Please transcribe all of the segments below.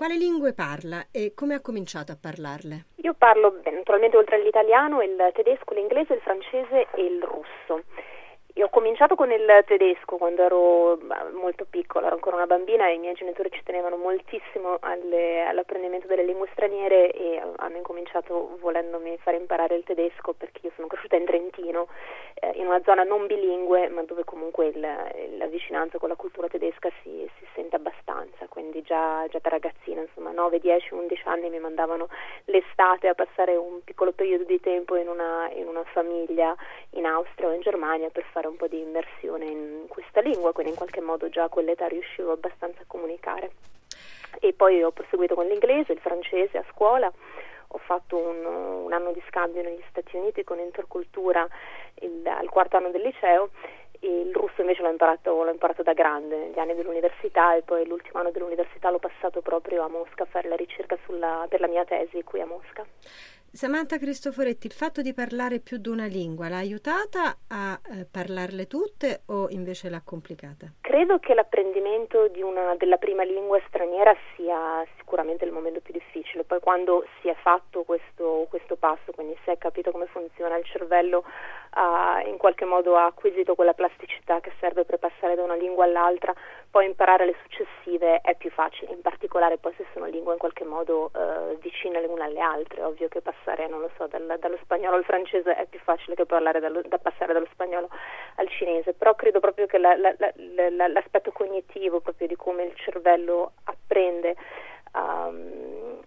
Quale lingue parla e come ha cominciato a parlarle? Io parlo naturalmente oltre all'italiano il tedesco, l'inglese, il francese e il russo. Io ho cominciato con il tedesco quando ero molto piccola, ero ancora una bambina e i miei genitori ci tenevano moltissimo alle, all'apprendimento delle lingue straniere e hanno incominciato volendomi fare imparare il tedesco perché io sono cresciuta in Trentino, eh, in una zona non bilingue ma dove comunque il, la vicinanza con la cultura tedesca si, si sente abbastanza, quindi già, già, da ragazzina, insomma 9, 10, 11 anni mi mandavano l'estate a passare un piccolo periodo di tempo in una, in una famiglia in Austria o in Germania per fare un po' di immersione in questa lingua, quindi in qualche modo già a quell'età riuscivo abbastanza a comunicare. E poi ho proseguito con l'inglese, il francese a scuola, ho fatto un, un anno di scambio negli Stati Uniti con intercultura il, al quarto anno del liceo il russo invece l'ho imparato, l'ho imparato, da grande, negli anni dell'università e poi l'ultimo anno dell'università l'ho passato proprio a Mosca a fare la ricerca sulla, per la mia tesi qui a Mosca. Samantha Cristoforetti, il fatto di parlare più di una lingua l'ha aiutata a eh, parlarle tutte o invece l'ha complicata? Credo che l'apprendimento una, della prima lingua straniera sia sicuramente il momento più difficile, poi quando si è fatto questo, questo passo, quindi si è capito come funziona il cervello, uh, in qualche modo ha acquisito quella plasticità che serve per passare da una lingua all'altra, poi imparare le successive è più facile, in particolare poi se sono lingue in qualche modo uh, vicine le une alle altre, ovvio che passare, so, dal, dallo spagnolo al francese è più facile che dallo, da passare dallo spagnolo al cinese, però credo proprio che la, la, la, l'aspetto cognitivo proprio di come il cervello apprende a,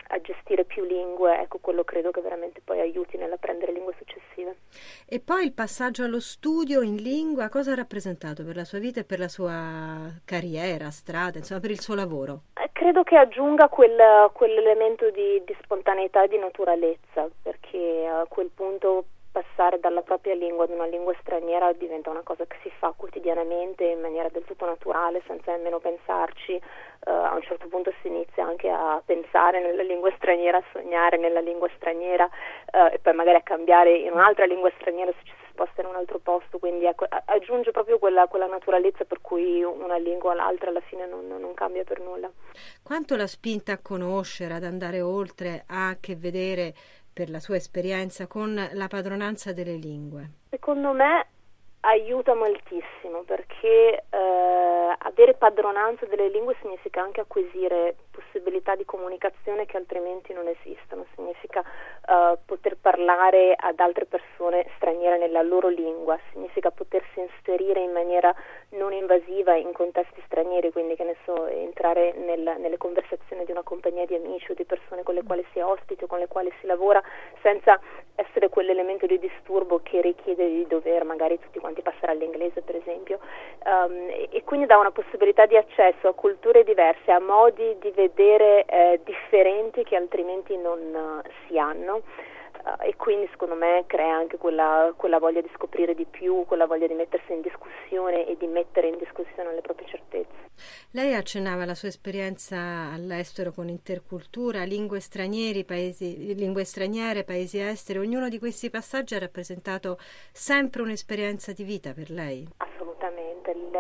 a, gestire più lingue, ecco quello credo che veramente poi aiuti nell'apprendere lingue successive. E poi il passaggio allo studio in lingua, cosa ha rappresentato per la sua vita e per la sua carriera, strada, insomma per il suo lavoro? Eh, credo che aggiunga quel, quell'elemento di, di, spontaneità e di naturalezza, perché a quel punto passare dalla propria lingua ad una lingua straniera diventa una cosa che si fa quotidianamente in maniera del tutto naturale, senza nemmeno pensarci. Uh, a un certo punto si inizia anche a pensare nella lingua straniera, a sognare nella lingua straniera uh, e poi magari a cambiare in un'altra lingua straniera se ci si sposta in un altro posto, quindi ecco, aggiunge proprio quella, quella, naturalezza per cui una lingua o l'altra alla fine non, non cambia per nulla. Quanto la spinta a conoscere, ad andare oltre, a che vedere per la sua esperienza con la padronanza delle lingue? Secondo me aiuta moltissimo perché eh, avere padronanza delle lingue significa anche acquisire possibilità di comunicazione che altrimenti non esistono, significa eh, poter parlare ad altre persone straniere nella loro lingua, significa potersi inserire in maniera non invasiva in contesti stranieri, quindi che ne so, entrare nel, nelle conversazioni di una compagnia di amici o di persone con le quali si è ospiti o con le quali si lavora senza essere quell'elemento di disturbo che richiede di dover magari tutti quanti passare all'inglese per esempio. Um, e, e, quindi dà una possibilità di accesso a culture diverse, a modi di vedere eh, differenti che altrimenti non uh, si hanno e quindi secondo me crea anche quella, quella, voglia di scoprire di più, quella voglia di mettersi in discussione e di mettere in discussione le proprie certezze. Lei accennava alla sua esperienza all'estero con intercultura, lingue, paesi, lingue straniere, paesi esteri. Ognuno di questi passaggi ha rappresentato sempre un'esperienza di vita per lei? Assolutamente. Il,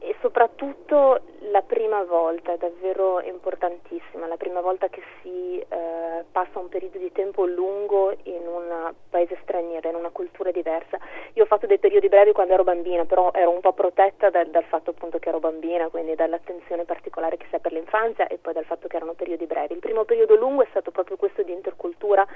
e soprattutto la prima volta è davvero importantissima, la prima volta che si eh, passa un periodo di tempo lungo in un paese straniero, in una cultura diversa. Io ho fatto dei periodi brevi quando ero bambina, però ero un po' protetta dal, dal fatto appunto che ero bambina, quindi dall'attenzione particolare che si ha per l'infanzia e poi dal fatto che erano periodi brevi. Il primo periodo lungo è stato proprio questo di intercultura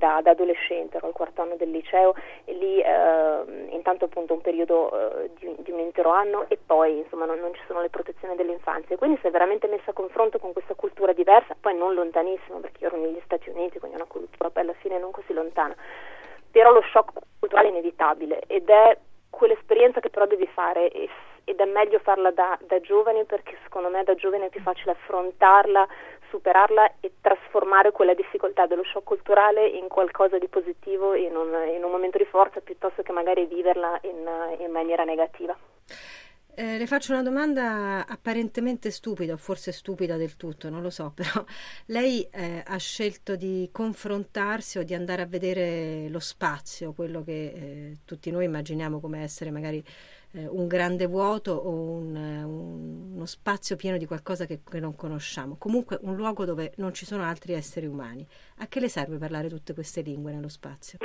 da, da, adolescente, ero al quarto anno del liceo e lì eh, intanto appunto un periodo eh, di, di, un intero anno e poi insomma non, non ci sono le protezioni dell'infanzia. Quindi si è veramente messa a confronto con questa cultura diversa, poi non lontanissima perché io ero negli Stati Uniti, quindi è una cultura poi alla fine non così lontana, però lo shock culturale è inevitabile ed è quell'esperienza che però devi fare ed è meglio farla da, da giovani perché secondo me da giovani è più facile affrontarla, superarla e trasformare quella difficoltà dello shock culturale in qualcosa di positivo, in un, in un momento di forza piuttosto che magari viverla in, in maniera negativa. Eh, le faccio una domanda apparentemente stupida, o forse stupida del tutto, non lo so, però lei eh, ha scelto di confrontarsi o di andare a vedere lo spazio, quello che eh, tutti noi immaginiamo come essere magari eh, un grande vuoto o un, un, uno spazio pieno di qualcosa che, che non conosciamo, comunque un luogo dove non ci sono altri esseri umani. A che le serve parlare tutte queste lingue nello spazio?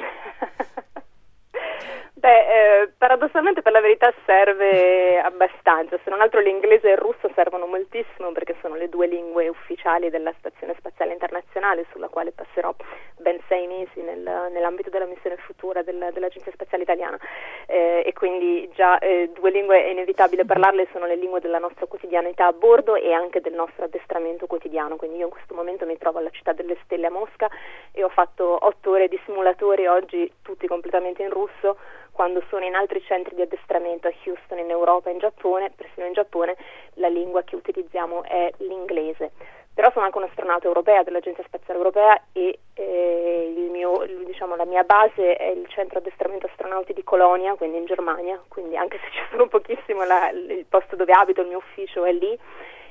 Beh, eh, paradossalmente per la verità serve abbastanza, se non altro l'inglese e il russo servono moltissimo perché sono le due lingue ufficiali della Stazione Spaziale Internazionale sulla quale passerò ben sei mesi nel, nell'ambito della missione futura del, dell'Agenzia Spaziale Italiana. Eh, e quindi già eh, due lingue è inevitabile parlarle, sono le lingue della nostra quotidianità a bordo e anche del nostro addestramento quotidiano, quindi io in questo momento mi trovo alla città delle stelle a Mosca e ho fatto otto ore di simulatori oggi tutti completamente in russo quando sono in altri centri di addestramento a Houston, in Europa, in Giappone, persino in Giappone, la lingua che utilizziamo è l'inglese. Però sono anche un'astronauta europea dell'Agenzia Spaziale Europea e eh, mio, diciamo, la mia base è il centro addestramento astronauti di Colonia, quindi in Germania, quindi anche se ci sono pochissimo la, il posto dove abito, il mio ufficio è lì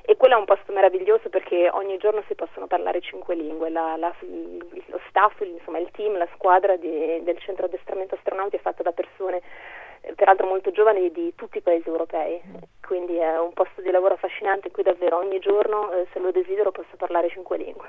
e quello è un posto meraviglioso perché ogni giorno si possono parlare cinque lingue, la, la, lo staff, insomma il team, la squadra di, del centro addestramento astronauti è fatta da persone peraltro molto giovani di tutti i paesi europei, quindi è un posto di lavoro affascinante in cui davvero ogni giorno, eh, se lo desidero, posso parlare cinque lingue.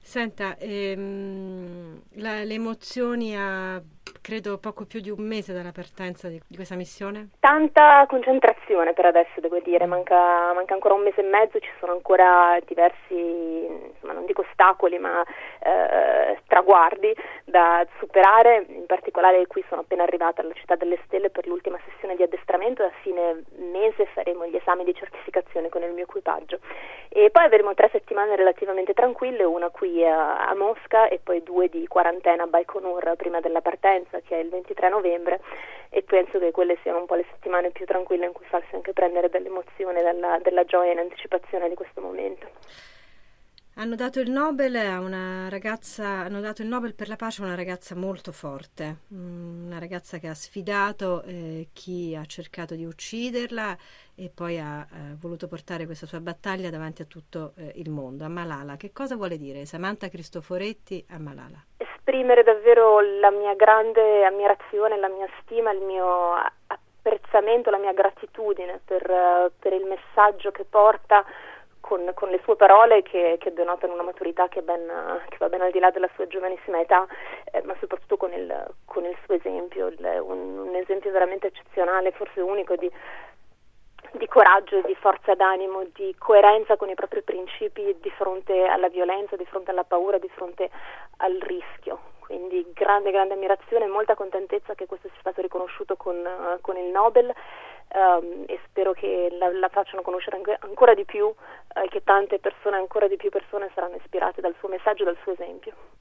Senta, ehm, la, le emozioni a credo poco più di un mese dalla partenza di, di, questa missione? Tanta concentrazione per adesso, devo dire, manca, manca, ancora un mese e mezzo, ci sono ancora diversi, insomma, non dico ostacoli, ma eh, traguardi da superare, in particolare qui sono appena arrivata alla città delle stelle per l'ultima sessione di addestramento e a fine mese faremo gli esami di certificazione con il mio equipaggio e poi avremo tre settimane relativamente tranquille, una qui a, a Mosca e poi due di quarantena a Baikonur prima della partenza che è il 23 novembre e penso che quelle siano un po' le settimane più tranquille in cui farsi anche prendere dell'emozione, della, della gioia in anticipazione di questo momento. Hanno dato il Nobel a una ragazza, hanno dato il Nobel per la pace a una ragazza molto forte, mm, una ragazza che ha sfidato eh, chi ha cercato di ucciderla e poi ha eh, voluto portare questa sua battaglia davanti a tutto eh, il mondo, a Malala. Che cosa vuole dire Samantha Cristoforetti a Malala? Esprimere davvero la mia grande ammirazione, la mia stima, il mio apprezzamento, la mia gratitudine per, eh, per il messaggio che porta con, con, le sue parole che, che denotano una maturità che, ben, che, va ben al di là della sua giovanissima età, eh, ma soprattutto con il, con il suo esempio, il, un, un, esempio veramente eccezionale, forse unico di, di coraggio, di forza d'animo, di coerenza con i propri principi di fronte alla violenza, di fronte alla paura, di fronte al rischio. Quindi grande, grande ammirazione e molta contentezza che questo sia stato riconosciuto con, con il Nobel um, e spero che la, la facciano conoscere anche, ancora di più e uh, che tante persone, ancora di più persone saranno ispirate dal suo messaggio e dal suo esempio.